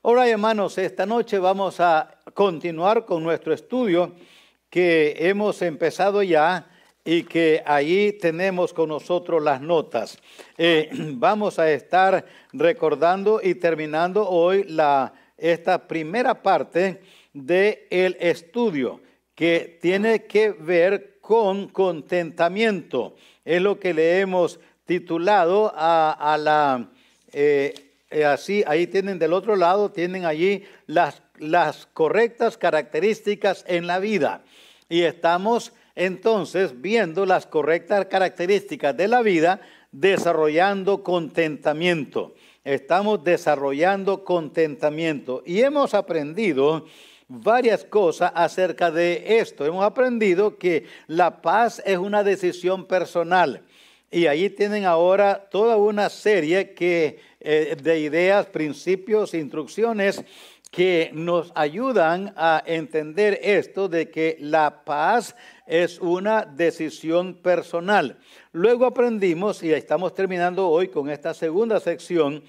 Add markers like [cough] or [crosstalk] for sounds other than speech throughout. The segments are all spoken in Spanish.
Ahora, hermanos, esta noche vamos a continuar con nuestro estudio que hemos empezado ya y que ahí tenemos con nosotros las notas. Eh, [clears throat] vamos a estar recordando y terminando hoy esta primera parte del el estudio que tiene que ver con contentamiento. Es lo que le hemos titulado a, la... Eh, eh, así, ahí tienen del otro lado, tienen allí las, las correctas características en la vida. Y estamos entonces viendo las correctas características de la vida, desarrollando contentamiento. Estamos desarrollando contentamiento y hemos aprendido varias cosas acerca de esto. Hemos aprendido que la paz es una decisión personal. Y allí tienen ahora toda una serie que, eh, de ideas, principios, instrucciones que nos ayudan a entender esto de que la paz es una decisión personal. Luego aprendimos, y estamos terminando hoy con esta segunda sección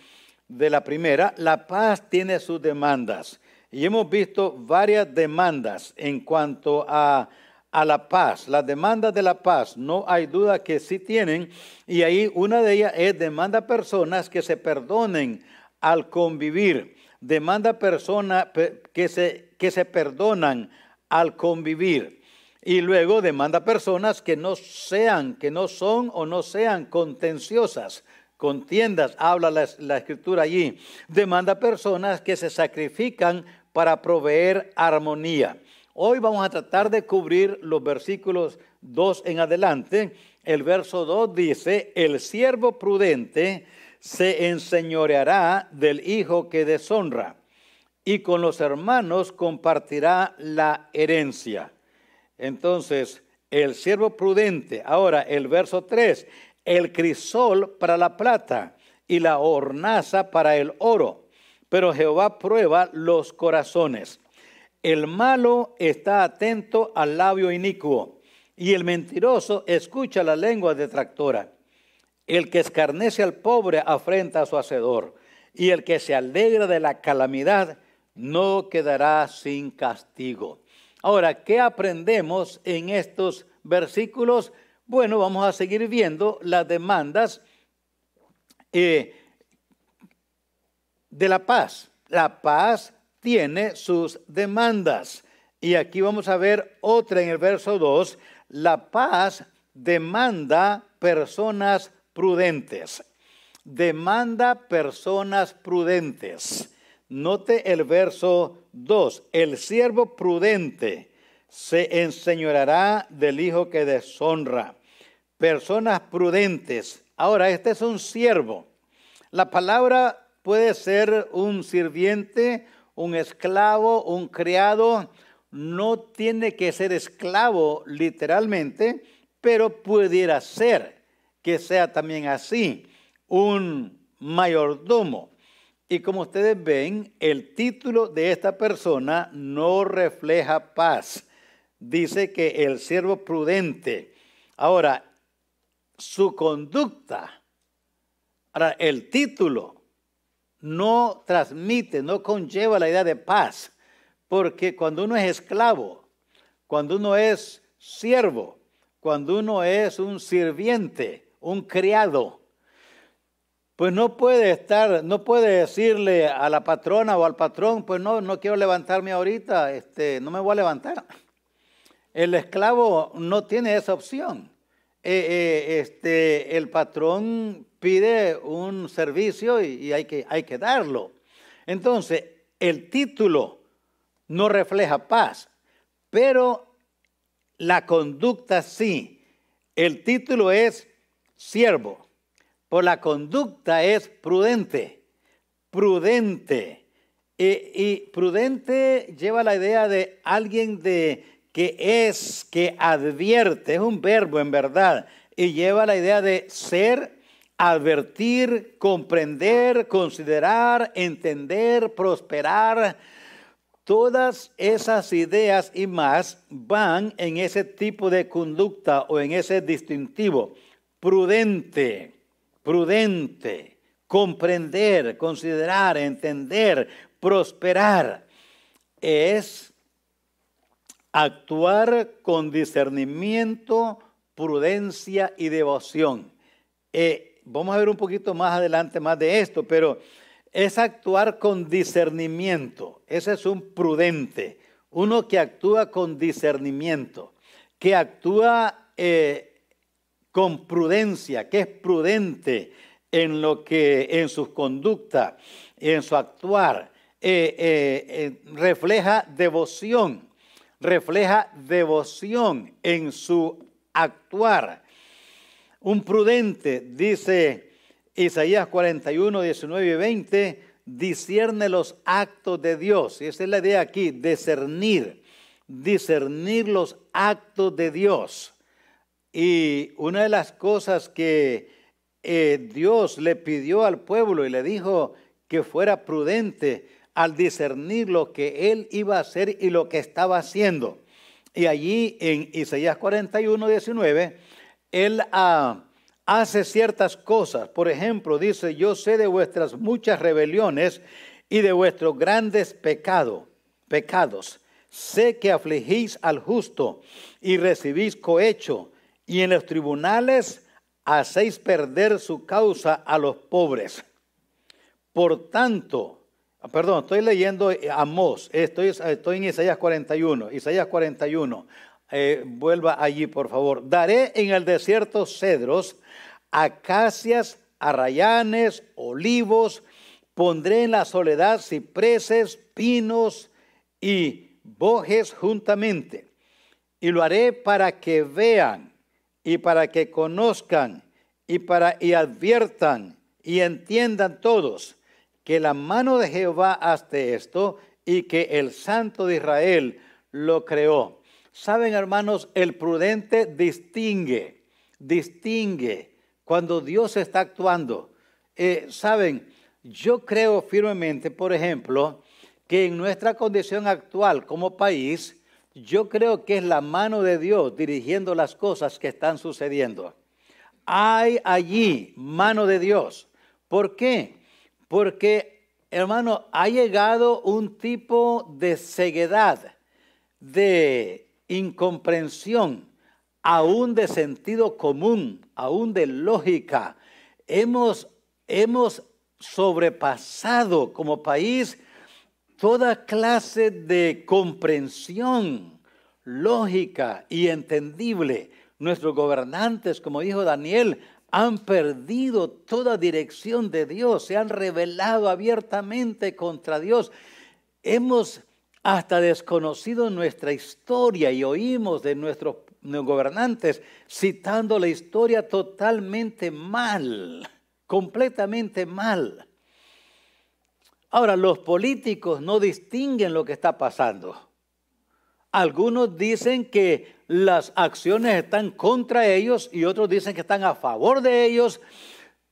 de la primera, la paz tiene sus demandas. Y hemos visto varias demandas en cuanto a, a la paz. Las demandas de la paz, no hay duda que sí tienen. Y ahí una de ellas es demanda a personas que se perdonen al convivir demanda personas que se, que se perdonan al convivir. Y luego demanda personas que no sean, que no son o no sean contenciosas, contiendas, habla la, la, escritura allí. Demanda personas que se sacrifican para proveer armonía. Hoy vamos a tratar de cubrir los versículos 2 en adelante. El verso 2 dice, el siervo prudente se enseñoreará del hijo que deshonra y con los hermanos compartirá la herencia. Entonces, el siervo prudente, ahora el verso 3, el crisol para la plata y la hornaza para el oro, pero Jehová prueba los corazones. El malo está atento al labio inicuo y el mentiroso escucha la lengua detractora. El que escarnece al pobre afrenta a su hacedor, y el que se alegra de la calamidad no quedará sin castigo. Ahora, ¿qué aprendemos en estos versículos? Bueno, vamos a seguir viendo las demandas eh, de la paz. La paz tiene sus demandas. Y aquí vamos a ver otra en el verso 2. La paz demanda personas prudentes. Demanda personas prudentes. Note el verso 2. El siervo prudente se enseñorará del hijo que deshonra. Personas prudentes. Ahora, este es un siervo. La palabra puede ser un sirviente, un esclavo, un criado. No tiene que ser esclavo literalmente, pero pudiera ser que sea también así, un mayordomo. Y como ustedes ven, el título de esta persona no refleja paz. Dice que el siervo prudente. Ahora, su conducta, ahora el título no transmite, no conlleva la idea de paz, porque cuando uno es esclavo, cuando uno es siervo, cuando uno es un sirviente, un criado, pues no puede estar, no puede decirle a la patrona o al patrón, pues no, no quiero levantarme ahorita, este, no me voy a levantar. El esclavo no tiene esa opción. Eh, eh, este, el patrón pide un servicio y, hay, que, hay que darlo. Entonces, el título no refleja paz, pero la conducta sí. El título es siervo. Por la conducta es prudente, prudente. Y, prudente lleva la idea de alguien de que es, que advierte, es un verbo en verdad, y lleva la idea de ser, advertir, comprender, considerar, entender, prosperar. Todas esas ideas y más van en ese tipo de conducta o en ese distintivo prudente, prudente, comprender, considerar, entender, Prosperar es actuar con discernimiento, prudencia y devoción. Eh, vamos a ver un poquito más adelante más de esto, pero es actuar con discernimiento. Ese es un prudente, uno que actúa con discernimiento, que actúa eh, con prudencia, que es prudente en lo que, en su conducta, en su actuar, eh, refleja devoción refleja devoción en su actuar. Un prudente, dice Isaías 41, 19 y 20, discierne los actos de Dios. Y esa es la idea aquí, discernir, discernir los actos de Dios. Y una de las cosas que eh, Dios le pidió al pueblo y le dijo que fuera prudente al discernir lo que él iba a hacer y lo que estaba haciendo. Y allí en Isaías 41, 19, él ah, hace ciertas cosas. Por ejemplo, dice, yo sé de vuestras muchas rebeliones y de vuestros grandes pecados, pecados. Sé que afligís al justo y recibís cohecho, y en los tribunales hacéis perder su causa a los pobres. Por tanto, perdón, estoy leyendo eh, Amós, estoy, estoy en Isaías 41, Isaías 41. Eh, vuelva allí, por favor. Daré en el desierto cedros, acacias, arrayanes, olivos, pondré en la soledad cipreses, pinos y bojes juntamente. Y lo haré para que vean y para que conozcan y para y adviertan y entiendan todos que la mano de Jehová hace esto y que el Santo de Israel lo creó. Saben, hermanos, el prudente distingue, distingue cuando Dios está actuando. Eh, Saben, yo creo firmemente, por ejemplo, que en nuestra condición actual como país, yo creo que es la mano de Dios dirigiendo las cosas que están sucediendo. Hay allí mano de Dios. ¿Por qué? Porque, hermano, ha llegado un tipo de ceguedad, de incomprensión, aún de sentido común, aún de lógica. Hemos, hemos sobrepasado como país toda clase de comprensión lógica y entendible. Nuestros gobernantes, como dijo Daniel, han perdido toda dirección de Dios, se han rebelado abiertamente contra Dios. Hemos hasta desconocido nuestra historia y oímos de nuestros gobernantes citando la historia totalmente mal, completamente mal. Ahora, los políticos no distinguen lo que está pasando. Algunos dicen que las acciones están contra ellos y otros dicen que están a favor de ellos.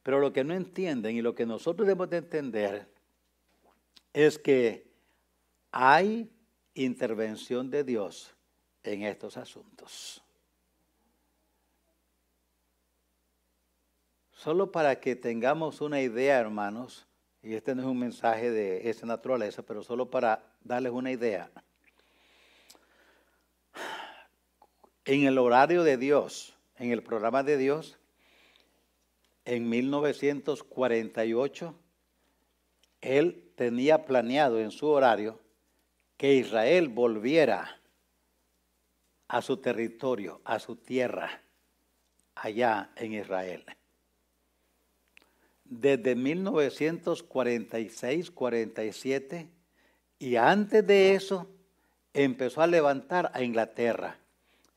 Pero lo que no entienden y lo que nosotros debemos de entender es que hay intervención de Dios en estos asuntos. Solo para que tengamos una idea, hermanos, y este no es un mensaje de esa naturaleza, pero solo para darles una idea. En el horario de Dios, en el programa de Dios, en 1948, él tenía planeado en su horario que Israel volviera a su territorio, a su tierra, allá en Israel. Desde 1946-47 y antes de eso empezó a levantar a Inglaterra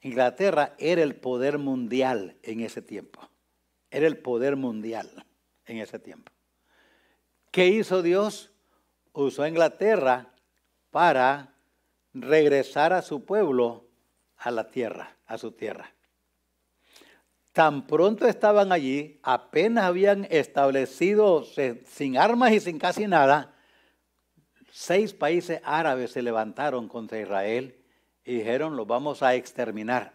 Inglaterra era el poder mundial en ese tiempo. Era el poder mundial en ese tiempo. ¿Qué hizo Dios? Usó a Inglaterra para regresar a su pueblo a la tierra, a su tierra. Tan pronto estaban allí, apenas habían establecido sin armas y sin casi nada, seis países árabes se levantaron contra Israel dijeron, los vamos a exterminar.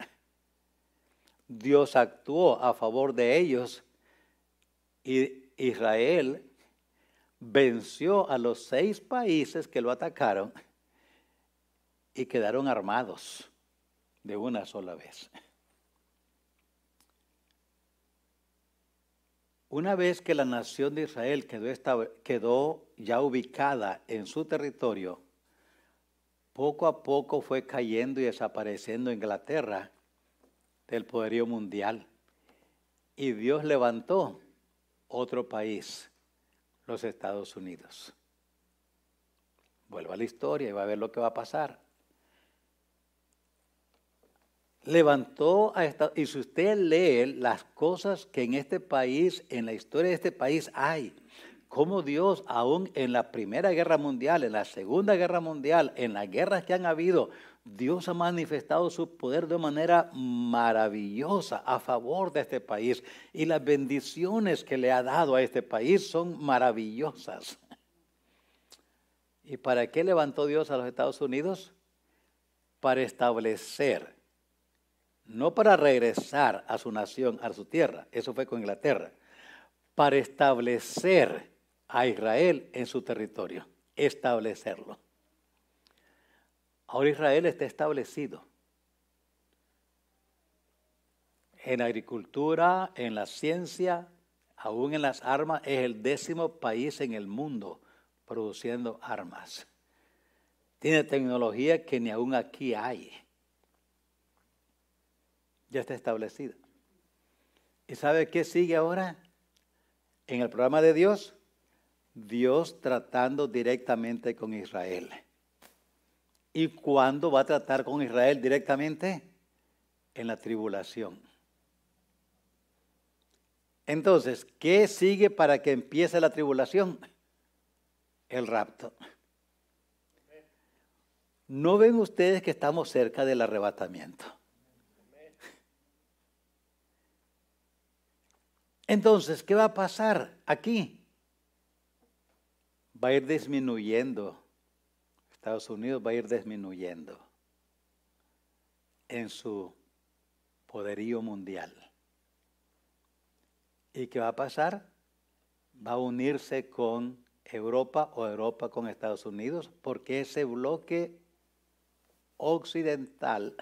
Dios actuó a favor de ellos y Israel venció a los seis países que lo atacaron y quedaron armados de una sola vez. Una vez que la nación de Israel quedó, quedó, ya ubicada en su territorio, poco a poco fue cayendo y desapareciendo Inglaterra del poderío mundial. Y Dios levantó otro país, los Estados Unidos. Vuelva a la historia y va a ver lo que va a pasar levantó a esta, y si usted lee las cosas que en este país, en la historia de este país hay, cómo Dios aún en la Primera Guerra Mundial, en la Segunda Guerra Mundial, en las guerras que han habido, Dios ha manifestado su poder de manera maravillosa a favor de este país y las bendiciones que le ha dado a este país son maravillosas. ¿Y para qué levantó Dios a los Estados Unidos? Para establecer no para regresar a su nación, a su tierra, eso fue con Inglaterra, para establecer a Israel en su territorio, establecerlo. Ahora Israel está establecido en agricultura, en la ciencia, aún en las armas, es el décimo país en el mundo produciendo armas. Tiene tecnología que ni aún aquí hay ya está establecida. ¿Y sabe qué sigue ahora? En el programa de Dios, Dios tratando directamente con Israel. ¿Y cuándo va a tratar con Israel directamente? En la tribulación. Entonces, ¿qué sigue para que empiece la tribulación? El rapto. ¿No ven ustedes que estamos cerca del arrebatamiento? Entonces, ¿qué va a pasar aquí? Va a ir disminuyendo. Estados Unidos va a ir disminuyendo en su poderío mundial. ¿Y qué va a pasar? Va a unirse con Europa o Europa con Estados Unidos, porque ese bloque occidental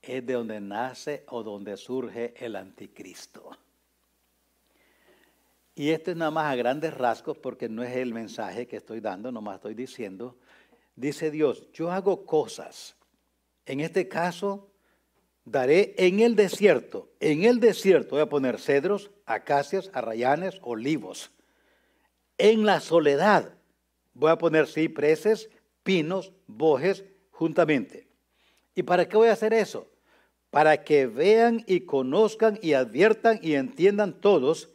es de donde nace o donde surge el anticristo. Y esto es nada más a grandes rasgos porque no es el mensaje que estoy dando, nomás estoy diciendo. Dice Dios, yo hago cosas. En este caso, daré en el desierto, en el desierto voy a poner cedros, acacias, arrayanes, olivos. En la soledad voy a poner cipreses, pinos, bojes juntamente. ¿Y para qué voy a hacer eso? Para que vean y conozcan y adviertan y entiendan todos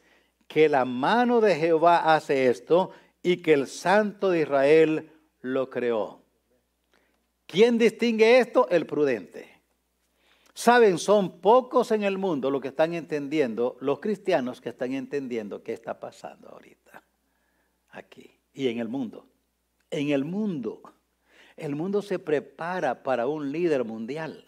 que la mano de Jehová hace esto y que el Santo de Israel lo creó. ¿Quién distingue esto? El prudente. Saben, son pocos en el mundo los que están entendiendo, los cristianos que están entendiendo qué está pasando ahorita, aquí y en el mundo. En el mundo. El mundo se prepara para un líder mundial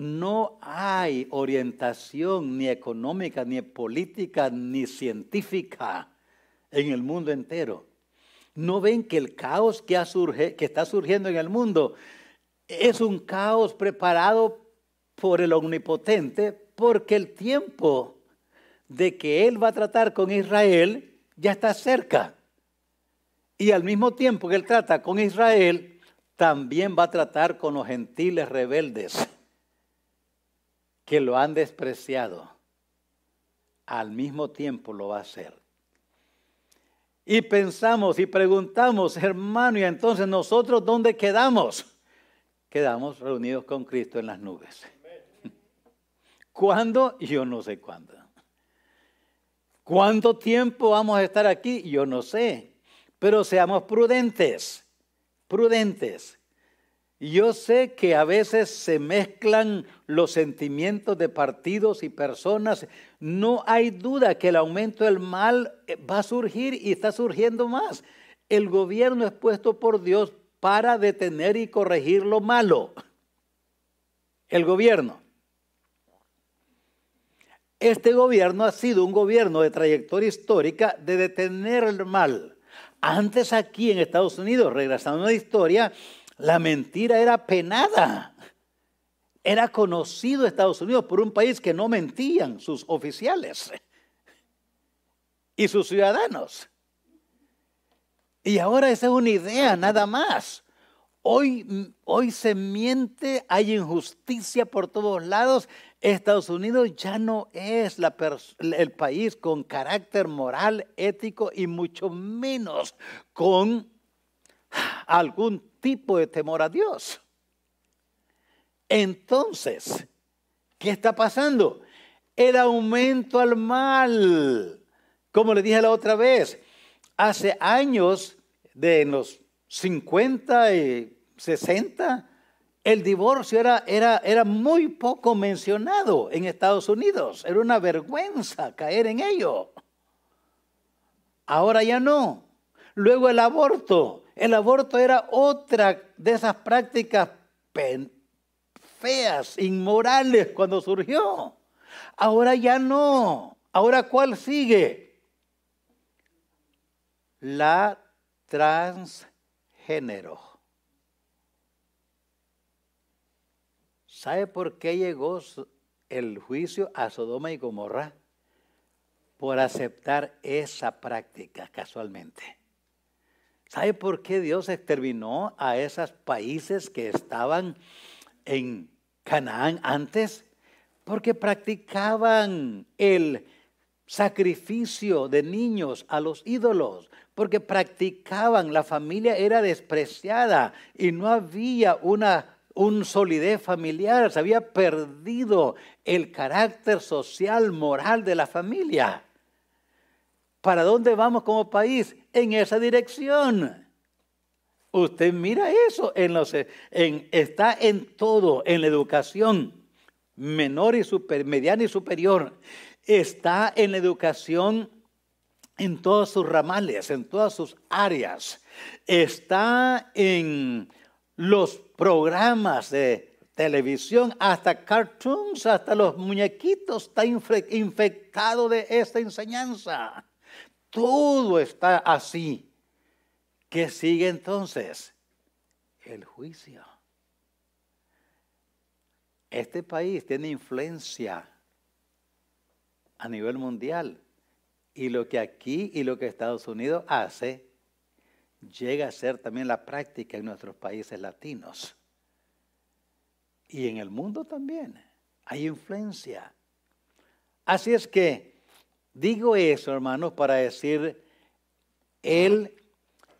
no hay orientación ni económica, ni política, ni científica en el mundo entero. ¿No ven que el caos que, que está surgiendo en el mundo es un caos preparado por el omnipotente? Porque el tiempo de que Él va a tratar con Israel ya está cerca. Y al mismo tiempo que Él trata con Israel, también va a tratar con los gentiles rebeldes que lo han despreciado, al mismo tiempo lo va a hacer. Y pensamos y preguntamos, hermano, y entonces nosotros dónde quedamos? Quedamos reunidos con Cristo en las nubes. [laughs] ¿Cuándo? Yo no sé cuándo. ¿Cuánto tiempo vamos a estar aquí? Yo no sé. Pero seamos prudentes, prudentes. Yo sé que a veces se mezclan los sentimientos de partidos y personas. No hay duda que el aumento del mal eh, va a surgir y está surgiendo más. El gobierno es puesto por Dios para detener y corregir lo malo. El gobierno. Este gobierno ha sido un gobierno de trayectoria histórica de detener el mal. Antes aquí en Estados Unidos, regresando a la historia, la mentira era penada. Era conocido Estados Unidos por un país que no mentían sus oficiales y sus ciudadanos. Y ahora esa es una idea nada más. Hoy, hoy se miente, hay injusticia por todos lados. Estados Unidos ya no es el país con carácter moral, ético y mucho menos con algún tipo de temor a Dios. Entonces, ¿qué está pasando? El aumento al mal. Como le dije la otra vez, hace años, de los 50 y 60, el divorcio era, era, era muy poco mencionado en Estados Unidos. Era una vergüenza caer en ello. Ahora ya no. Luego el aborto. El aborto era otra de esas prácticas feas, inmorales cuando surgió. Ahora ya no. Ahora ¿cuál sigue? La transgénero. ¿Sabe por qué llegó el juicio a Sodoma y Gomorra? Por aceptar esa práctica casualmente. ¿Sabe por qué Dios exterminó a esos países que estaban en Canaán antes? Porque practicaban el sacrificio de niños a los ídolos, porque practicaban, la familia era despreciada y no había una un solidez familiar, se había perdido el carácter social, moral de la familia. ¿Para dónde vamos como país? En esa dirección. Usted mira eso, en los, en, está en todo, en la educación menor y super, mediana y superior. Está en la educación en todos sus ramales, en todas sus áreas. Está en los programas de televisión, hasta cartoons, hasta los muñequitos está infectado de esta enseñanza. Todo está así. ¿Qué sigue entonces? El juicio. Este país tiene influencia a nivel mundial y lo que aquí y lo que Estados Unidos hace llega a ser también la práctica en nuestros países latinos. Y en el mundo también hay influencia. Así es que digo eso, hermanos, para decir, él,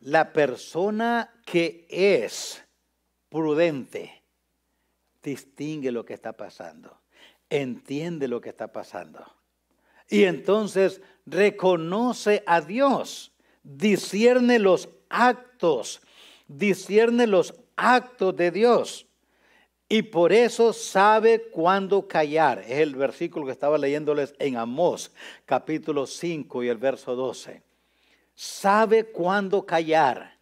la persona que es prudente, distingue lo que está pasando, entiende lo que está pasando. Y entonces reconoce a Dios, discierne los actos, discierne los actos de Dios. Y por eso sabe cuándo callar. Es el versículo que estaba leyéndoles en Amós, capítulo 5 y el verso 12. Sabe cuándo callar.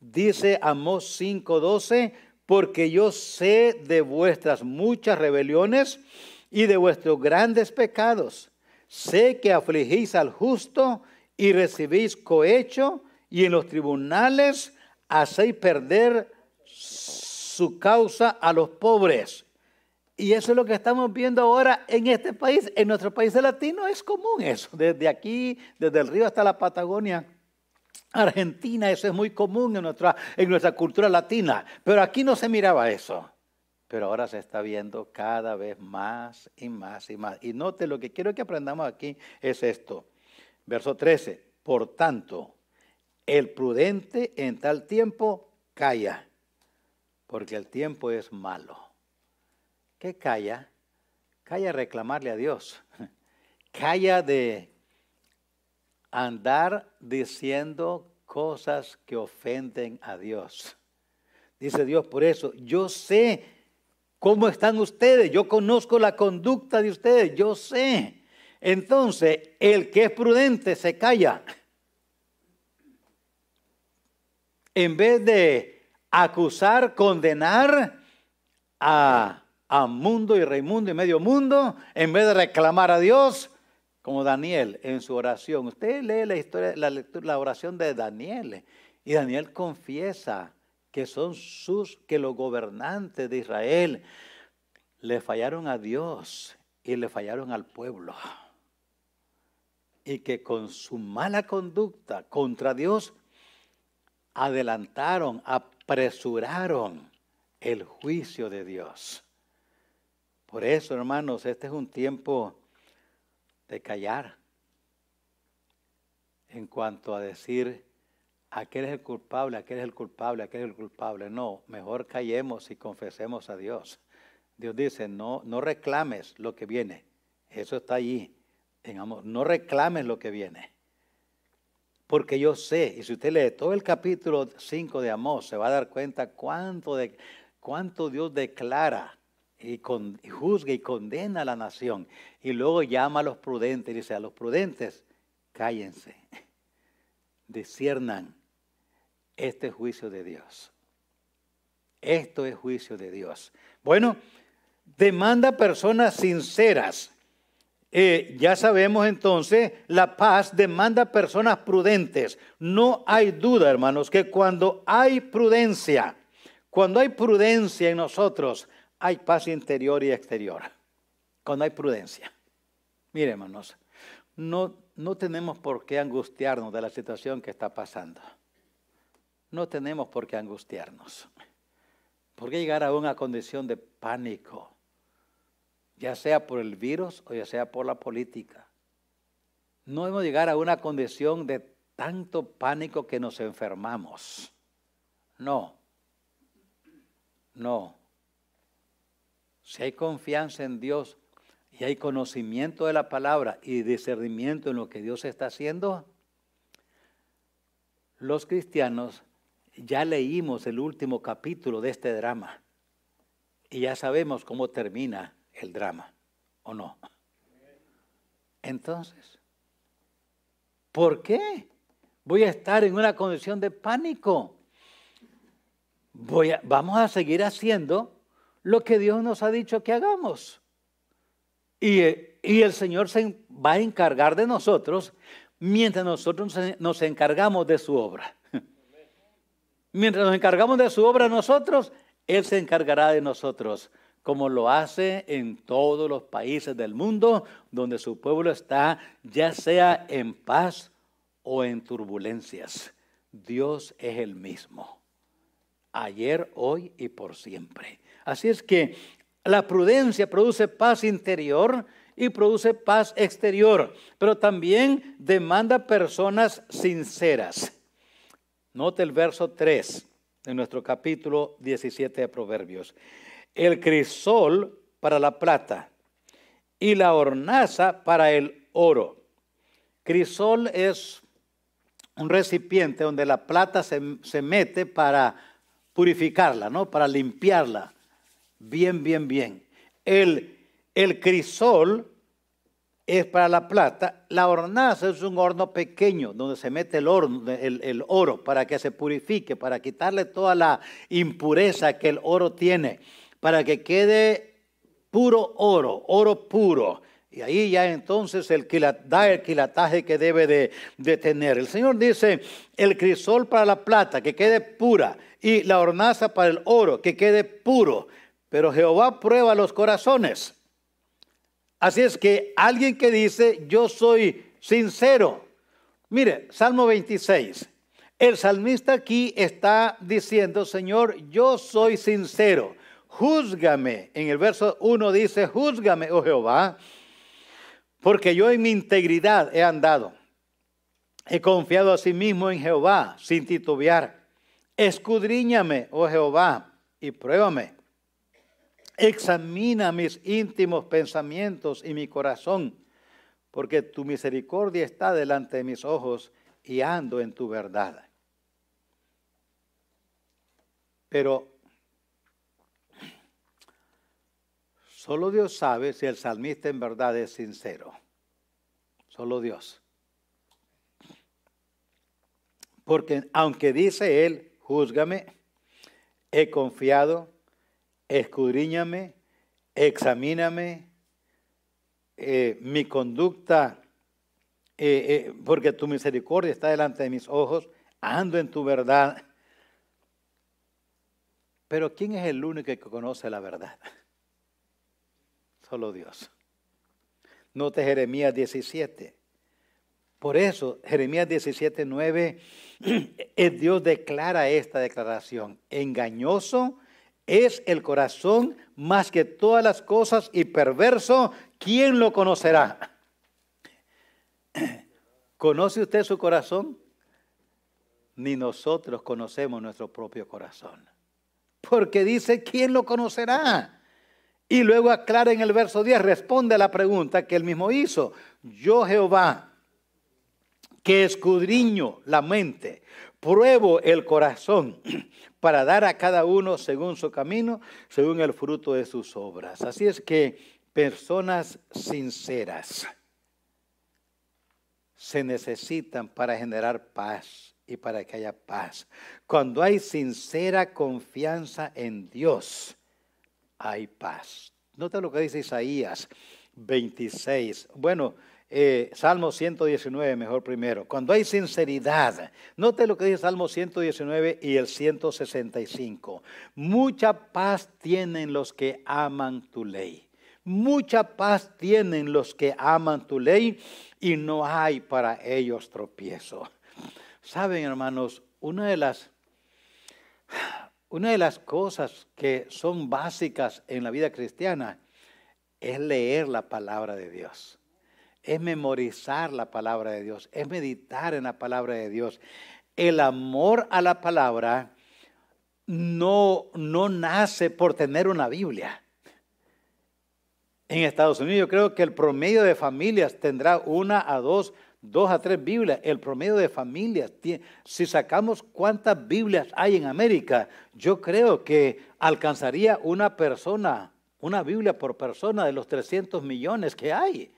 Dice Amós 5, 12, porque yo sé de vuestras muchas rebeliones y de vuestros grandes pecados. Sé que afligís al justo y recibís cohecho y en los tribunales hacéis perder su causa a los pobres. Y eso es lo que estamos viendo ahora en este país. En nuestro país latino es común eso. Desde aquí, desde el río hasta la Patagonia. Argentina, eso es muy común en nuestra, en nuestra cultura latina. Pero aquí no se miraba eso. Pero ahora se está viendo cada vez más y más y más. Y note, lo que quiero que aprendamos aquí es esto. Verso 13. Por tanto, el prudente en tal tiempo calla, porque el tiempo es malo. ¿Qué calla? Calla reclamarle a Dios. [laughs] Calla de andar diciendo cosas que ofenden a Dios. Dice Dios, por eso yo sé cómo están ustedes, yo conozco la conducta de ustedes, yo sé. Entonces, el que es prudente se calla en vez de acusar, condenar a a mundo y mundo y medio mundo, en vez de reclamar a Dios, como Daniel en su oración. Usted lee la historia, la, la oración de Daniel, y Daniel confiesa que son sus, que los gobernantes de Israel le fallaron a Dios y le fallaron al pueblo. Y que con su mala conducta contra Dios adelantaron, apresuraron el juicio de Dios. Por eso, hermanos, este es un tiempo de callar en cuanto a decir, aquel es el culpable, aquel es el culpable, aquel es el culpable. No, mejor callemos y confesemos a Dios. Dios dice, no, no reclames lo que viene. Eso está allí. No reclames lo que viene. Porque yo sé, y si usted lee todo el capítulo 5 de Amós, se va a dar cuenta cuánto, de, cuánto Dios declara y, juzga y condena a la nación. Y luego llama a los prudentes y dice, a los prudentes, cállense, [laughs] disciernan este juicio de Dios. Esto es juicio de Dios. Bueno, demanda personas sinceras. Eh, ya sabemos entonces, la paz demanda personas prudentes. No hay duda, hermanos, que cuando hay prudencia, cuando hay prudencia en nosotros, hay paz interior y exterior. Cuando hay prudencia. Mire, hermanos, no, no tenemos por qué angustiarnos de la situación que está pasando. No tenemos por qué angustiarnos. ¿Por qué llegar a una condición de pánico? Ya sea por el virus o ya sea por la política. No hemos llegar a una condición de tanto pánico que nos enfermamos. No. No. Si hay confianza en Dios y hay conocimiento de la palabra y discernimiento en lo que Dios está haciendo, los cristianos ya leímos el último capítulo de este drama y ya sabemos cómo termina el drama, ¿o no? Entonces, ¿por qué voy a estar en una condición de pánico? Voy vamos a seguir haciendo lo que Dios nos ha dicho que hagamos. Y, y el Señor se va a encargar de nosotros mientras nosotros nos encargamos de su obra. [laughs] Mientras nos encargamos de su obra nosotros, Él se encargará de nosotros, como lo hace en todos los países del mundo donde su pueblo está, ya sea en paz o en turbulencias. Dios es el mismo, ayer, hoy y por siempre. Así es que la prudencia produce paz interior y produce paz exterior, pero también demanda personas sinceras. Note el verso 3 de nuestro capítulo 17 de Proverbios. El crisol para la plata y la hornaza para el oro. Crisol es un recipiente donde la plata se, se mete para purificarla, ¿no? Para limpiarla bien, bien, bien. El, el crisol es para la plata, la hornaza es un horno pequeño donde se mete el, el, oro para que se purifique, para quitarle toda la impureza que el oro tiene, para que quede puro oro, oro puro. Y ahí ya entonces el da el quilataje que debe de, de, tener. El Señor dice, el crisol para la plata, que quede pura, y la hornaza para el oro, que quede puro. Pero Jehová prueba los corazones. Así es que alguien que dice, yo soy sincero. Mire, Salmo 26. El salmista aquí está diciendo, Señor, yo soy sincero. Júzgame. En el verso 1 dice, júzgame, oh Jehová, porque yo en mi integridad he andado. He confiado a sí mismo en Jehová sin titubear. Escudriñame, oh Jehová, y pruébame Examina mis íntimos pensamientos y mi corazón, porque tu misericordia está delante de mis ojos y ando en tu verdad. Pero solo Dios sabe si el salmista en verdad es sincero. Solo Dios. Porque aunque dice él, júzgame, he confiado escudriñame examíname eh, mi conducta, eh, eh, porque tu misericordia está delante de mis ojos, ando en tu verdad. Pero ¿quién es el único que conoce la verdad? Solo Dios. Note Jeremías 17. Por eso, Jeremías 17, 9, [clears throat] Dios declara esta declaración. Engañoso es el corazón más que todas las cosas y perverso, ¿quién lo conocerá? [clears throat] ¿Conoce usted su corazón? Ni nosotros conocemos nuestro propio corazón. Porque dice, ¿quién lo conocerá? Y luego aclara en el verso 10, responde a la pregunta que él mismo hizo. Yo Jehová, que escudriño la mente, pruebo el corazón [clears throat] para dar a cada uno según su camino, según el fruto de sus obras. Así es que personas sinceras se necesitan para generar paz y para que haya paz. Cuando hay sincera confianza en Dios, hay paz. Nota lo que dice Isaías 26. Bueno, eh, Salmo 119, mejor primero. Cuando hay sinceridad, note lo que dice Salmo 119 y el 165. Mucha paz tienen los que aman tu ley. Mucha paz tienen los que aman tu ley y no hay para ellos tropiezo. Saben, hermanos, una de las una de las cosas que son básicas en la vida cristiana es leer la palabra de Dios es memorizar la palabra de Dios, es meditar en la palabra de Dios. El amor a la palabra no, no nace por tener una Biblia. En Estados Unidos yo creo que el promedio de familias tendrá una a dos, dos a tres Biblias. El promedio de familias, si sacamos cuántas Biblias hay en América, yo creo que alcanzaría una persona, una Biblia por persona de los 300 millones que hay.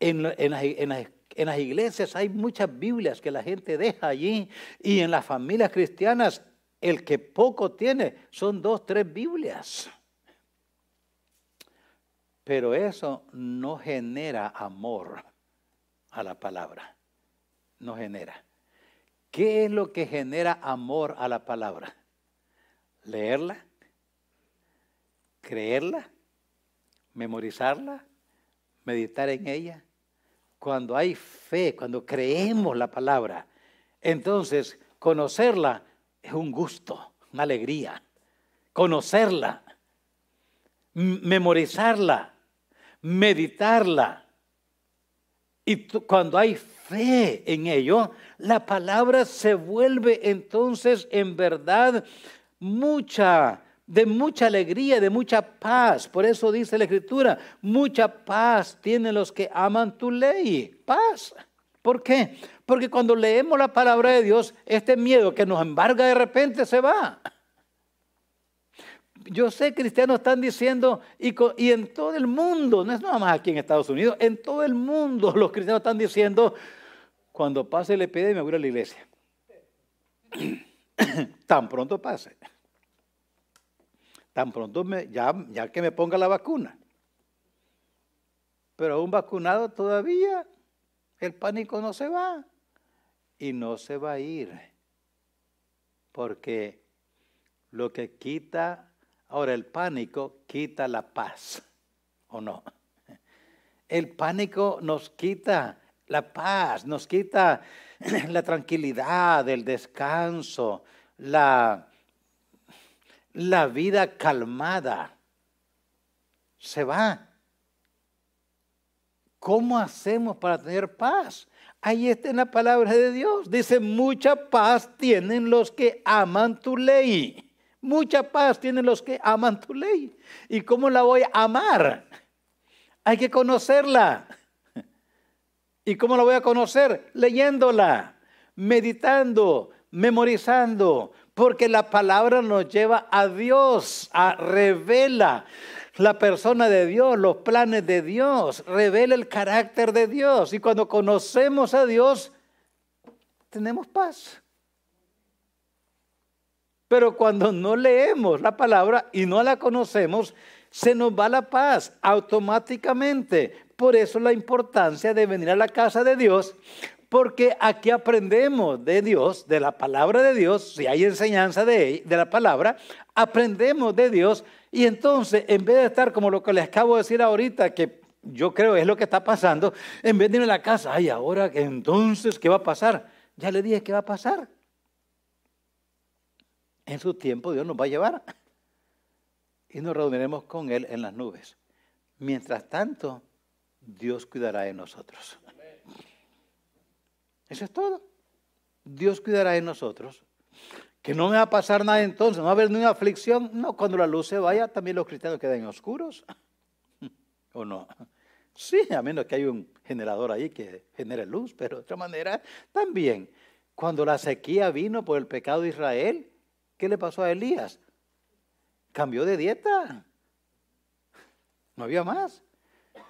En, las, iglesias hay muchas Biblias que la gente deja allí y en las familias cristianas el que poco tiene son dos, tres Biblias. Pero eso no genera amor a la palabra. No genera. ¿Qué es lo que genera amor a la palabra? Leerla, creerla, memorizarla, meditar en ella cuando hay fe, cuando creemos la palabra, entonces conocerla es un gusto, una alegría. Conocerla, memorizarla, meditarla. Y cuando hay fe en ello, la palabra se vuelve entonces en verdad mucha de mucha alegría, de mucha paz. Por eso dice la Escritura, mucha paz tienen los que aman tu ley. Paz. ¿Por qué? Porque cuando leemos la palabra de Dios, este miedo que nos embarga de repente se va. Yo sé, cristianos están diciendo, y, en todo el mundo, no es nada más aquí en Estados Unidos, en todo el mundo [laughs] los cristianos están diciendo, cuando pase la epidemia voy a la iglesia. [clears throat] Tan pronto pase tan pronto me, ya, que me ponga la vacuna. Pero un vacunado todavía el pánico no se va y no se va a ir. Porque lo que quita, ahora el pánico quita la paz, ¿o no? El pánico nos quita la paz, nos quita la tranquilidad, el descanso, la, la vida calmada se va. ¿Cómo hacemos para tener paz? Ahí está en la palabra de Dios. Dice, mucha paz tienen los que aman tu ley. Mucha paz tienen los que aman tu ley. ¿Y cómo la voy a amar? Hay que conocerla. ¿Y cómo la voy a conocer? Leyéndola, meditando, memorizando, porque la palabra nos lleva a Dios, a revela la persona de Dios, los planes de Dios, revela el carácter de Dios. Y cuando conocemos a Dios, tenemos paz. Pero cuando no leemos la palabra y no la conocemos, se nos va la paz automáticamente. Por eso la importancia de venir a la casa de Dios, porque aquí aprendemos de Dios, de la palabra de Dios, si hay enseñanza de, de la palabra, aprendemos de Dios y entonces en vez de estar como lo que les acabo de decir ahorita, que yo creo es lo que está pasando, en vez de ir a la casa, ay, ahora entonces, ¿qué va a pasar? Ya le dije qué va a pasar. En su tiempo Dios nos va a llevar y nos reuniremos con Él en las nubes. Mientras tanto, Dios cuidará de nosotros. Eso es todo. Dios cuidará de nosotros. Que no me va a pasar nada entonces, no va a haber ninguna aflicción. No, cuando la luz se vaya, también los cristianos quedan oscuros. [laughs] ¿O no? Sí, a menos que haya un generador ahí que genere luz, pero de otra manera también. Cuando la sequía vino por el pecado de Israel, ¿qué le pasó a Elías? Cambió de dieta. No había más.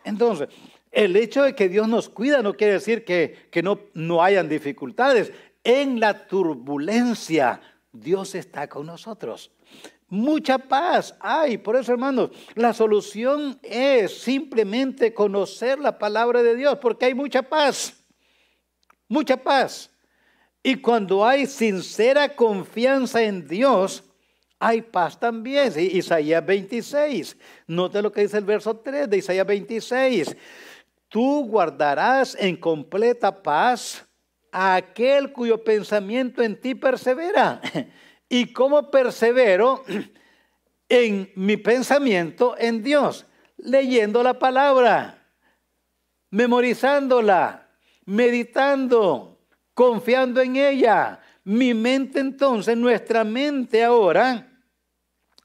Entonces, el hecho de que Dios nos cuida no quiere decir que, que no, no hayan dificultades. En la turbulencia, Dios está con nosotros. Mucha paz hay. Por eso, hermanos, la solución es simplemente conocer la palabra de Dios, porque hay mucha paz. Mucha paz. Y cuando hay sincera confianza en Dios, hay paz también. Isaías 26. Note lo que dice el verso 3 de Isaías 26. Tú guardarás en completa paz a aquel cuyo pensamiento en ti persevera. [laughs] ¿Y cómo persevero [clears throat] en mi pensamiento en Dios? Leyendo la palabra, memorizándola, meditando, confiando en ella. Mi mente entonces, nuestra mente ahora,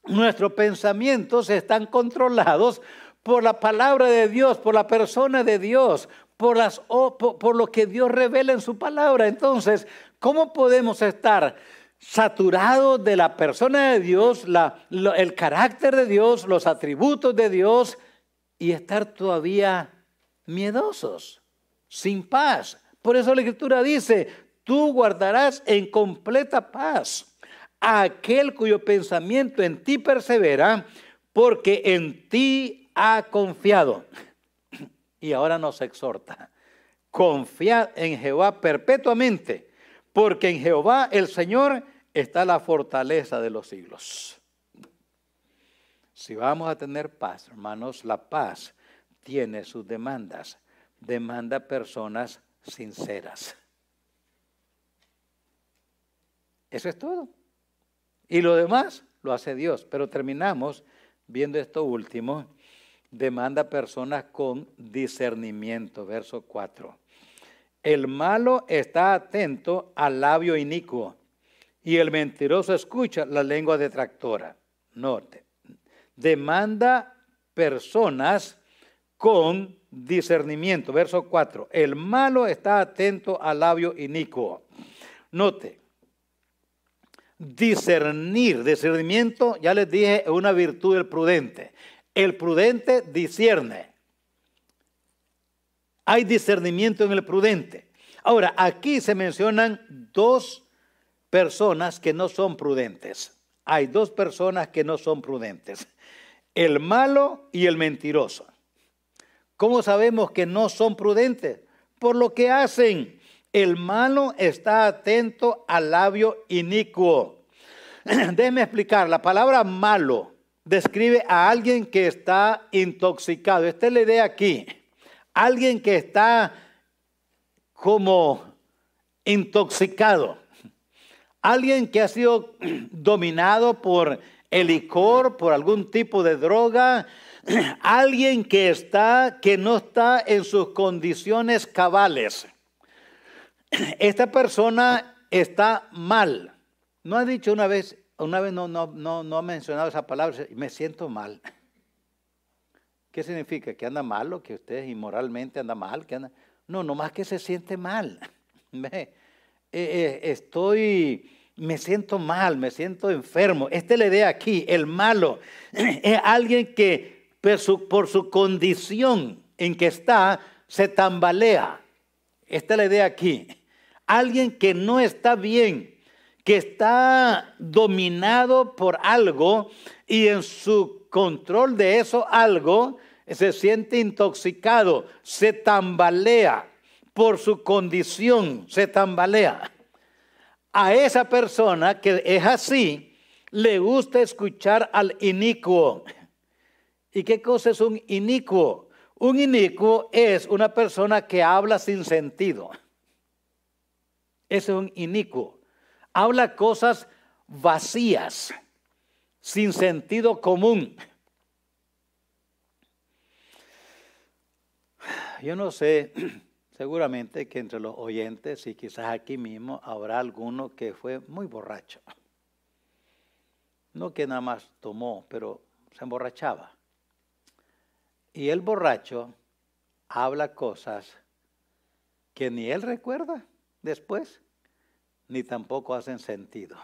nuestros pensamientos están controlados por la palabra de Dios, por la persona de Dios, por, las, por, lo que Dios revela en su palabra. Entonces, ¿cómo podemos estar saturados de la persona de Dios, el carácter de Dios, los atributos de Dios y estar todavía miedosos, sin paz? Por eso la Escritura dice, tú guardarás en completa paz a aquel cuyo pensamiento en ti persevera, porque en ti ha confiado. [clears throat] Y ahora nos exhorta, confiad en Jehová perpetuamente, porque en Jehová el Señor está la fortaleza de los siglos. Si vamos a tener paz, hermanos, la paz tiene sus demandas. Demanda personas sinceras. Eso es todo. Y lo demás lo hace Dios. Pero terminamos viendo esto último. Demanda personas con discernimiento. Verso 4. El malo está atento al labio inicuo y el mentiroso escucha la lengua detractora. Norte. Demanda personas con discernimiento. Verso 4. El malo está atento al labio inicuo. Note, discernir, discernimiento, ya les dije, es una virtud del prudente. El prudente discierne. Hay discernimiento en el prudente. Ahora, aquí se mencionan dos personas que no son prudentes. Hay dos personas que no son prudentes. El malo y el mentiroso. ¿Cómo sabemos que no son prudentes? Por lo que hacen. El malo está atento al labio inicuo. [clears throat] Déjeme explicar, la palabra malo describe a alguien que está intoxicado. Esta es la idea aquí. Alguien que está como intoxicado. Alguien que ha sido [clears throat] dominado por el licor, por algún tipo de droga. [clears throat] Alguien que está, que no está en sus condiciones cabales [clears throat] esta persona está mal. No ha dicho una vez, una vez no, no, no, no ha mencionado esa palabra, me siento mal. [laughs] ¿Qué significa? ¿Que anda mal o que usted inmoralmente anda mal? Que anda... No, nomás que se siente mal. [laughs] Eh, eh, estoy, me siento mal, me siento enfermo. Esta es la idea aquí, el malo. [clears throat] Es alguien que por su condición en que está, se tambalea. Esta es la idea aquí alguien que no está bien, que está dominado por algo y en su control de eso algo se siente intoxicado, se tambalea por su condición, se tambalea. A esa persona que es así, le gusta escuchar al inicuo. ¿Y qué cosa es un inicuo? Un inicuo es una persona que habla sin sentido. Ese es un inicuo. Habla cosas vacías, sin sentido común. Yo no sé, [clears throat] seguramente que entre los oyentes y quizás aquí mismo habrá alguno que fue muy borracho. No que nada más tomó, pero se emborrachaba. Y el borracho habla cosas que ni él recuerda después, ni tampoco hacen sentido.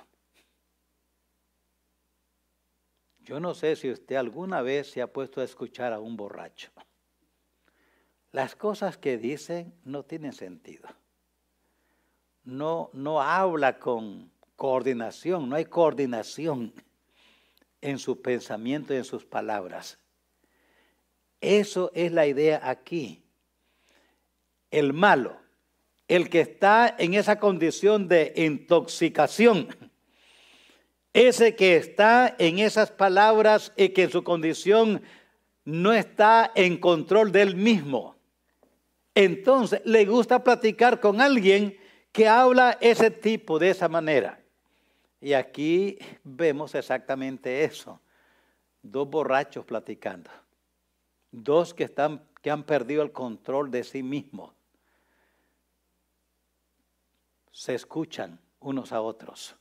Yo no sé si usted alguna vez se ha puesto a escuchar a un borracho. Las cosas que dicen no tienen sentido. No, no habla con coordinación, no hay coordinación en su pensamiento y en sus palabras. Eso es la idea aquí. El malo, el que está en esa condición de intoxicación, ese que está en esas palabras y que en su condición no está en control del mismo. Entonces le gusta platicar con alguien que habla ese tipo, de esa manera. Y aquí vemos exactamente eso. Dos borrachos platicando. Dos que, están, que han perdido el control de sí mismos. Se escuchan unos a otros.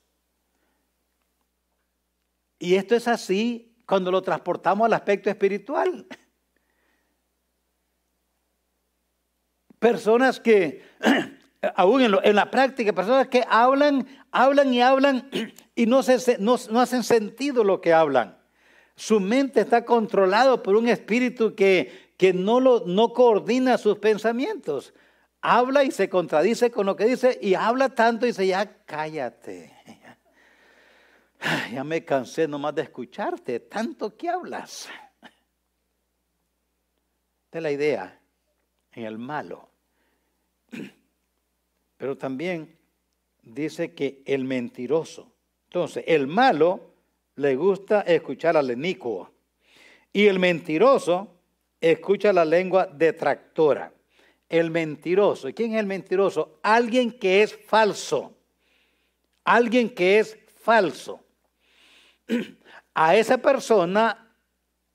Y esto es así cuando lo transportamos al aspecto espiritual. Personas que [clears throat] aún en, la práctica, personas que hablan, hablan y hablan [clears throat] y no, se, no, hacen sentido lo que hablan. Su mente está controlada por un espíritu que, que no, lo, no coordina sus pensamientos. Habla y se contradice con lo que dice y habla tanto y dice, ya cállate. [laughs] Ya me cansé nomás de escucharte, tanto que hablas. De la idea en el malo. [clears throat] Pero también dice que el mentiroso. Entonces, el malo le gusta escuchar al inicuo. Y el mentiroso escucha la lengua detractora. El mentiroso. ¿Y quién es el mentiroso? Alguien que es falso. Alguien que es falso. [clears throat] A esa persona,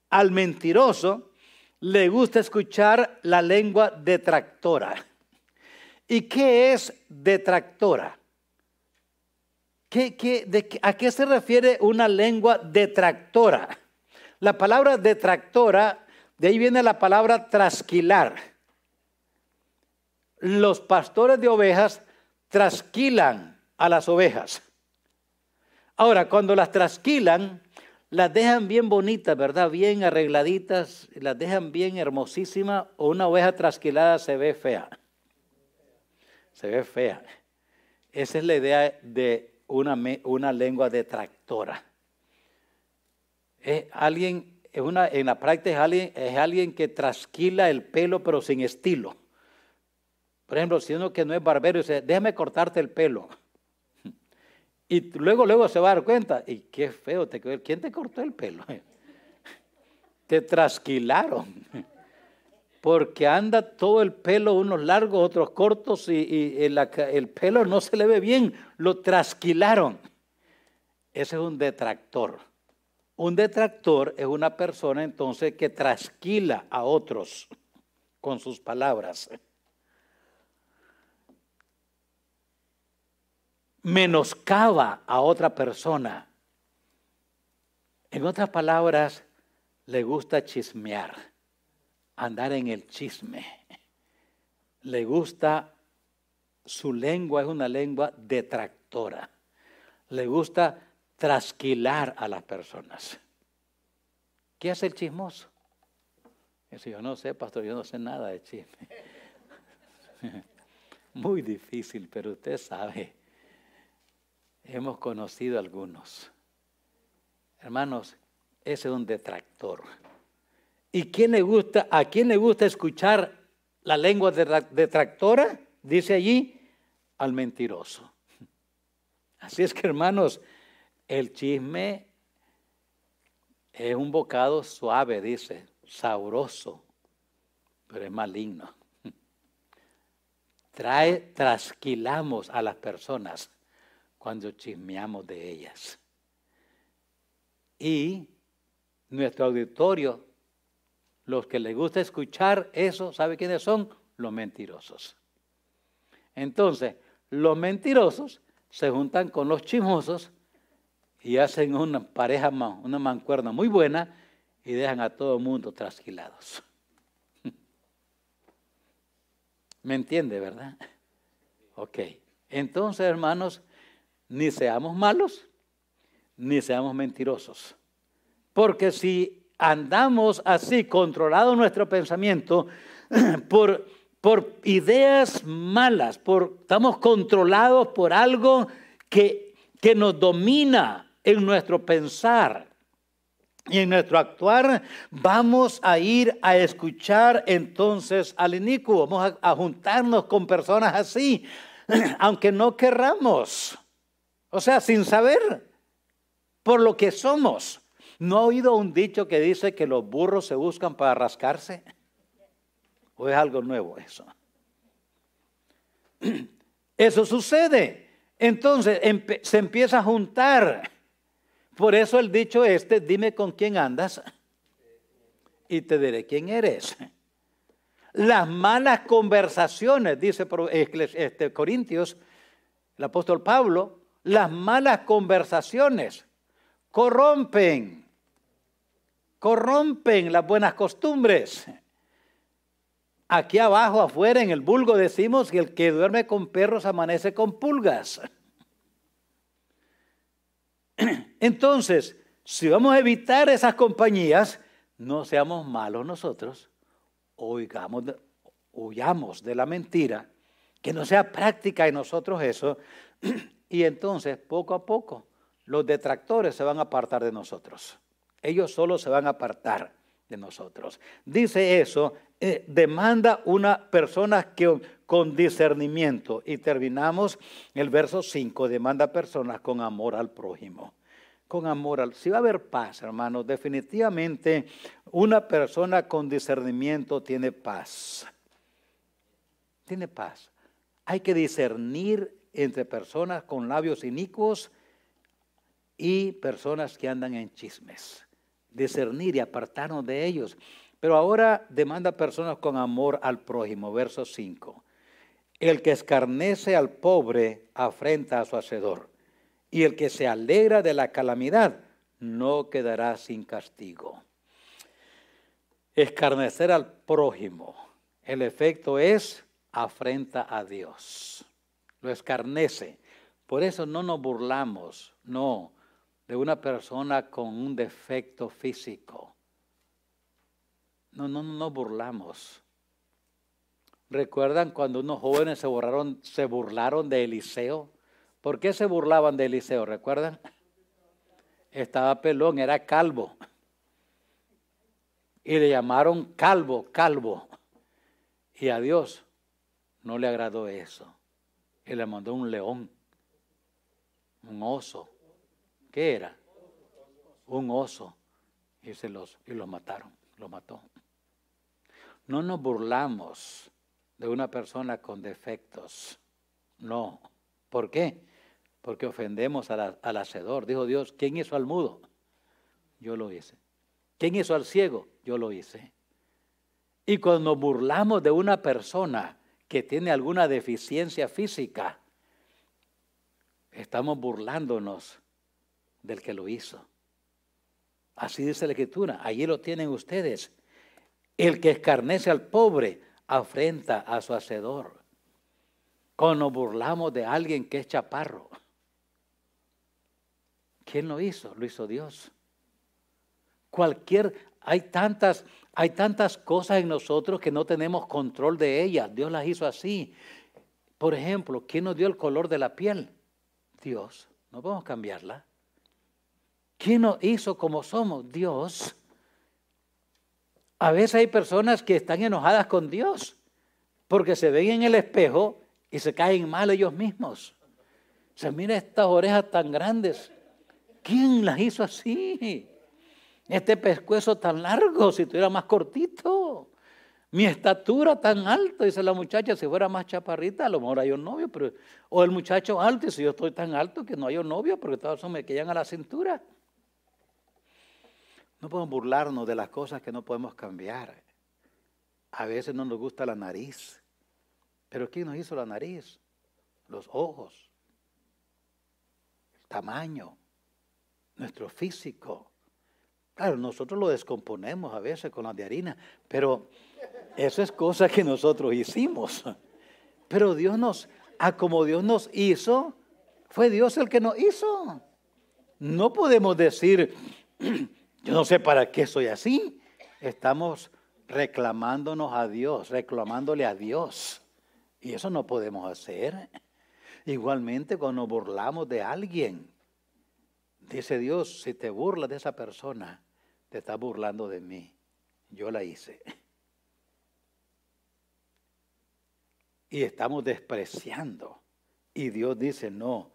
al mentiroso, le gusta escuchar la lengua detractora. ¿Y qué es detractora? ¿A qué se refiere una lengua detractora? La palabra detractora, de ahí viene la palabra trasquilar. Los pastores de ovejas trasquilan a las ovejas. Ahora, cuando las trasquilan, las dejan bien bonitas, ¿verdad? Bien arregladitas, las dejan bien hermosísimas, o una oveja trasquilada se ve fea se ve fea. Esa es la idea de una, una lengua detractora. Es alguien, una, en la práctica es alguien, es alguien que trasquila el pelo pero sin estilo. Por ejemplo, si uno que no es barbero dice, déjame cortarte el pelo. [laughs] Y luego, luego se va a dar cuenta, y qué feo te quedó. ¿Quién te cortó el pelo? [laughs] Te trasquilaron porque anda todo el pelo, unos largos, otros cortos, y, el, pelo no se le ve bien, lo trasquilaron. Ese es un detractor. Un detractor es una persona entonces que trasquila a otros con sus palabras. Menoscaba a otra persona. En otras palabras, le gusta chismear andar en el chisme. Le gusta, su lengua es una lengua detractora. Le gusta trasquilar a las personas. ¿Qué hace el chismoso? Eso yo no sé, pastor, yo no sé nada de chisme. [laughs] Muy difícil, pero usted sabe. hemos conocido algunos. Hermanos, ese es un detractor. ¿Y quién le gusta, a quién le gusta escuchar la lengua detractora? Dice allí, al mentiroso. Así es que, hermanos, el chisme es un bocado suave, dice, sabroso, pero es maligno. Trae, trasquilamos a las personas cuando chismeamos de ellas. Y nuestro auditorio, los que les gusta escuchar eso, ¿sabe quiénes son? Los mentirosos. Entonces, los mentirosos se juntan con los chismosos y hacen una pareja, una mancuerna muy buena y dejan a todo el mundo trasquilados. [laughs] ¿Me entiende, verdad? Ok. Entonces, hermanos, ni seamos malos, ni seamos mentirosos. Porque si andamos así, controlado nuestro pensamiento [clears throat] por, por ideas malas, por, estamos controlados por algo que, que nos domina en nuestro pensar y en nuestro actuar, vamos a ir a escuchar entonces al inicuo, vamos a, a juntarnos con personas así, [clears throat] aunque no querramos. O sea, sin saber por lo que somos. ¿No ha oído un dicho que dice que los burros se buscan para rascarse? ¿O es algo nuevo eso? [clears throat] Eso sucede. Entonces se empieza a juntar. Por eso el dicho este, dime con quién andas y te diré quién eres. Las malas conversaciones, dice este, Corintios, el apóstol Pablo, las malas conversaciones corrompen, corrompen las buenas costumbres. Aquí abajo, afuera, en el vulgo decimos que el que duerme con perros amanece con pulgas. [clears throat] Entonces, si vamos a evitar esas compañías, no seamos malos nosotros, oigamos, huyamos de la mentira, que no sea práctica en nosotros eso, [clears throat] y entonces poco a poco los detractores se van a apartar de nosotros. Ellos solo se van a apartar de nosotros. Dice eso, eh, demanda una persona que, con discernimiento. Y terminamos el verso 5, demanda personas con amor al prójimo. Con amor al... Si va a haber paz, hermanos, definitivamente una persona con discernimiento tiene paz. Tiene paz. Hay que discernir entre personas con labios inicuos y personas que andan en chismes. Discernir y apartarnos de ellos. Pero ahora demanda personas con amor al prójimo. Verso 5. El que escarnece al pobre afrenta a su hacedor. Y el que se alegra de la calamidad no quedará sin castigo. Escarnecer al prójimo. El efecto es afrenta a Dios. Lo escarnece. Por eso no nos burlamos, no de una persona con un defecto físico. No, no, no burlamos. ¿Recuerdan cuando unos jóvenes se burlaron de Eliseo? ¿Por qué se burlaban de Eliseo? ¿Recuerdan? Estaba pelón, era calvo. Y le llamaron calvo, calvo. Y a Dios no le agradó eso. Y le mandó un león, un oso ¿Qué era? Un oso. Y, se los, y mataron, lo mató. No nos burlamos de una persona con defectos. No. ¿Por qué? Porque ofendemos al hacedor. Dijo Dios, ¿quién hizo al mudo? Yo lo hice. ¿Quién hizo al ciego? Yo lo hice. Y cuando burlamos de una persona que tiene alguna deficiencia física, estamos burlándonos del que lo hizo. Así dice la escritura, allí lo tienen ustedes. El que escarnece al pobre afrenta a su hacedor. Cuando nos burlamos de alguien que es chaparro, ¿quién lo hizo? Lo hizo Dios. Cualquier, hay tantas, hay tantas cosas en nosotros que no tenemos control de ellas. Dios las hizo así. Por ejemplo, ¿quién nos dio el color de la piel? Dios. No podemos cambiarla. ¿Quién nos hizo como somos? Dios. A veces hay personas que están enojadas con Dios porque se ven en el espejo y se caen mal ellos mismos. Se mira estas orejas tan grandes. ¿Quién las hizo así? Este pescuezo tan largo, si tuviera más cortito. Mi estatura tan alta, dice la muchacha, si fuera más chaparrita, a lo mejor hay un novio, pero, o el muchacho alto, y si yo estoy tan alto que no hay un novio, porque todos me quedan a la cintura. No podemos burlarnos de las cosas que no podemos cambiar. A veces no nos gusta la nariz. Pero ¿quién nos hizo la nariz? Los ojos, el tamaño, nuestro físico. Claro, nosotros lo descomponemos a veces con la de harina, pero eso es cosa que nosotros hicimos. Pero Dios nos, a como Dios nos hizo, fue Dios el que nos hizo. No podemos decir, [clears throat] yo no sé para qué soy así. Estamos reclamándonos a Dios, reclamándole a Dios. Y eso no podemos hacer. Igualmente cuando burlamos de alguien, dice Dios, si te burlas de esa persona, te estás burlando de mí. Yo la hice. Y estamos despreciando. Y Dios dice, no,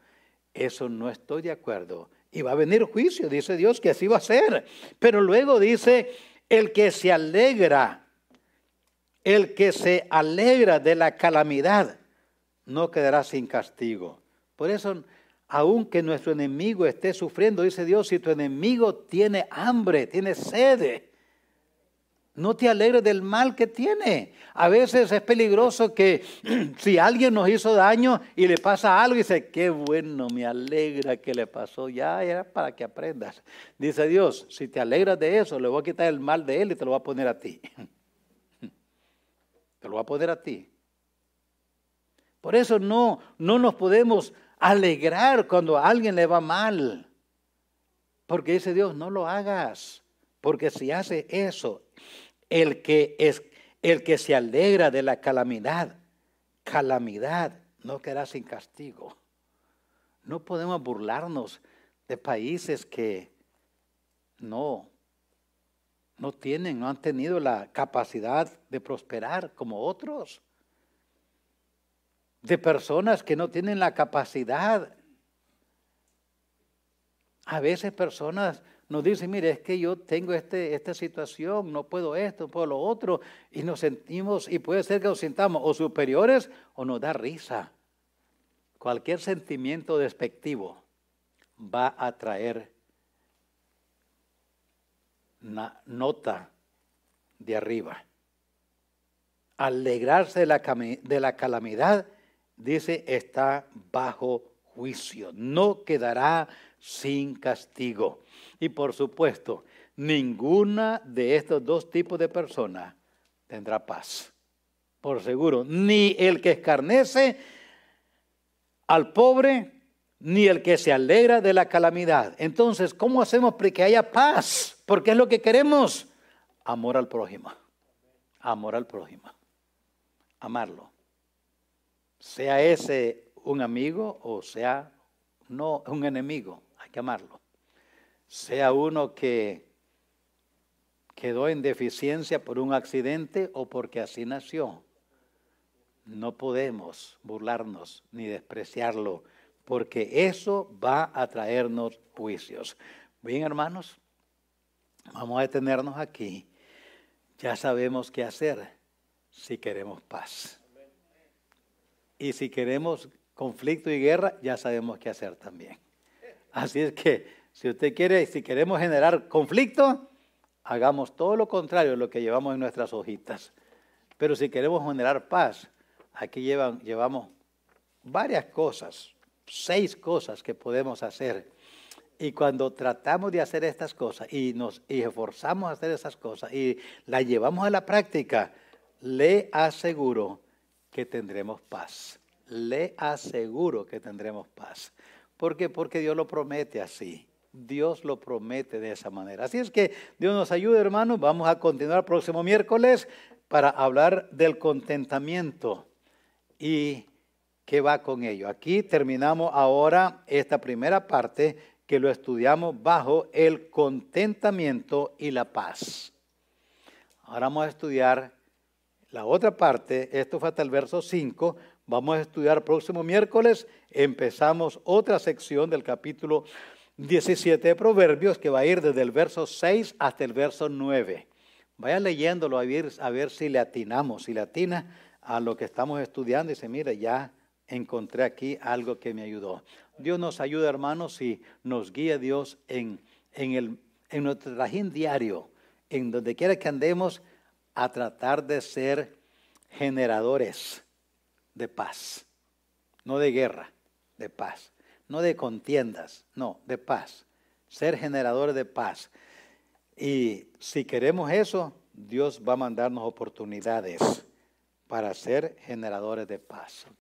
eso no estoy de acuerdo. Y va a venir juicio, dice Dios, que así va a ser. Pero luego dice, el que se alegra, el que se alegra de la calamidad, no quedará sin castigo. Por eso, aunque nuestro enemigo esté sufriendo, dice Dios, si tu enemigo tiene hambre, tiene sed, no te alegres del mal que tiene. A veces es peligroso que [clears throat] si alguien nos hizo daño y le pasa algo y dice, qué bueno, me alegra que le pasó. Ya era para que aprendas. Dice Dios, si te alegras de eso, le voy a quitar el mal de él y te lo voy a poner a ti. [laughs] Te lo voy a poner a ti. Por eso no, no nos podemos alegrar cuando a alguien le va mal. Porque dice Dios, no lo hagas. Porque si hace eso, el que, es, el que se alegra de la calamidad, calamidad, no quedará sin castigo. No podemos burlarnos de países que no, no tienen, no han tenido la capacidad de prosperar como otros. De personas que no tienen la capacidad. A veces personas nos dice, mire, es que yo tengo este, esta situación, no puedo esto, no puedo lo otro, y nos sentimos, y puede ser que nos sintamos o superiores o nos da risa. Cualquier sentimiento despectivo va a traer una nota de arriba. Alegrarse de la, de la calamidad, dice, está bajo juicio, no quedará sin castigo. Y por supuesto, ninguna de estos dos tipos de personas tendrá paz. Por seguro, ni el que escarnece al pobre, ni el que se alegra de la calamidad. Entonces, ¿cómo hacemos para que haya paz? Porque es lo que queremos. Amor al prójimo. Amor al prójimo. Amarlo. Sea ese un amigo o sea no un enemigo. Hay que amarlo sea uno que quedó en deficiencia por un accidente o porque así nació. No podemos burlarnos ni despreciarlo, porque eso va a traernos juicios. Bien, hermanos, vamos a detenernos aquí. Ya sabemos qué hacer si queremos paz. Y si queremos conflicto y guerra, ya sabemos qué hacer también. Así es que si usted quiere, si queremos generar conflicto, hagamos todo lo contrario de lo que llevamos en nuestras hojitas. Pero si queremos generar paz, aquí llevamos varias cosas, seis cosas que podemos hacer. Y cuando tratamos de hacer estas cosas y nos esforzamos a hacer esas cosas y las llevamos a la práctica, le aseguro que tendremos paz. Le aseguro que tendremos paz. ¿Por qué? Porque Dios lo promete así. Dios lo promete de esa manera. Así es que Dios nos ayude, hermanos. Vamos a continuar el próximo miércoles para hablar del contentamiento y ¿Qué va con ello? Aquí terminamos ahora esta primera parte que lo estudiamos bajo el contentamiento y la paz. Ahora vamos a estudiar la otra parte, esto fue hasta el verso 5, vamos a estudiar próximo miércoles, empezamos otra sección del capítulo 17 de Proverbios que va a ir desde el verso 6 hasta el verso 9. Vaya leyéndolo a ver, a ver si le atinamos, si le atina a lo que estamos estudiando y dice, mire, ya encontré aquí algo que me ayudó. Dios nos ayuda, hermanos, y nos guía Dios en, en, el, en nuestro trajín diario, en donde quiera que andemos, a tratar de ser generadores de paz, no de guerra, de paz, no de contiendas, no, de paz, ser generadores de paz. Y si queremos eso, Dios va a mandarnos oportunidades para ser generadores de paz.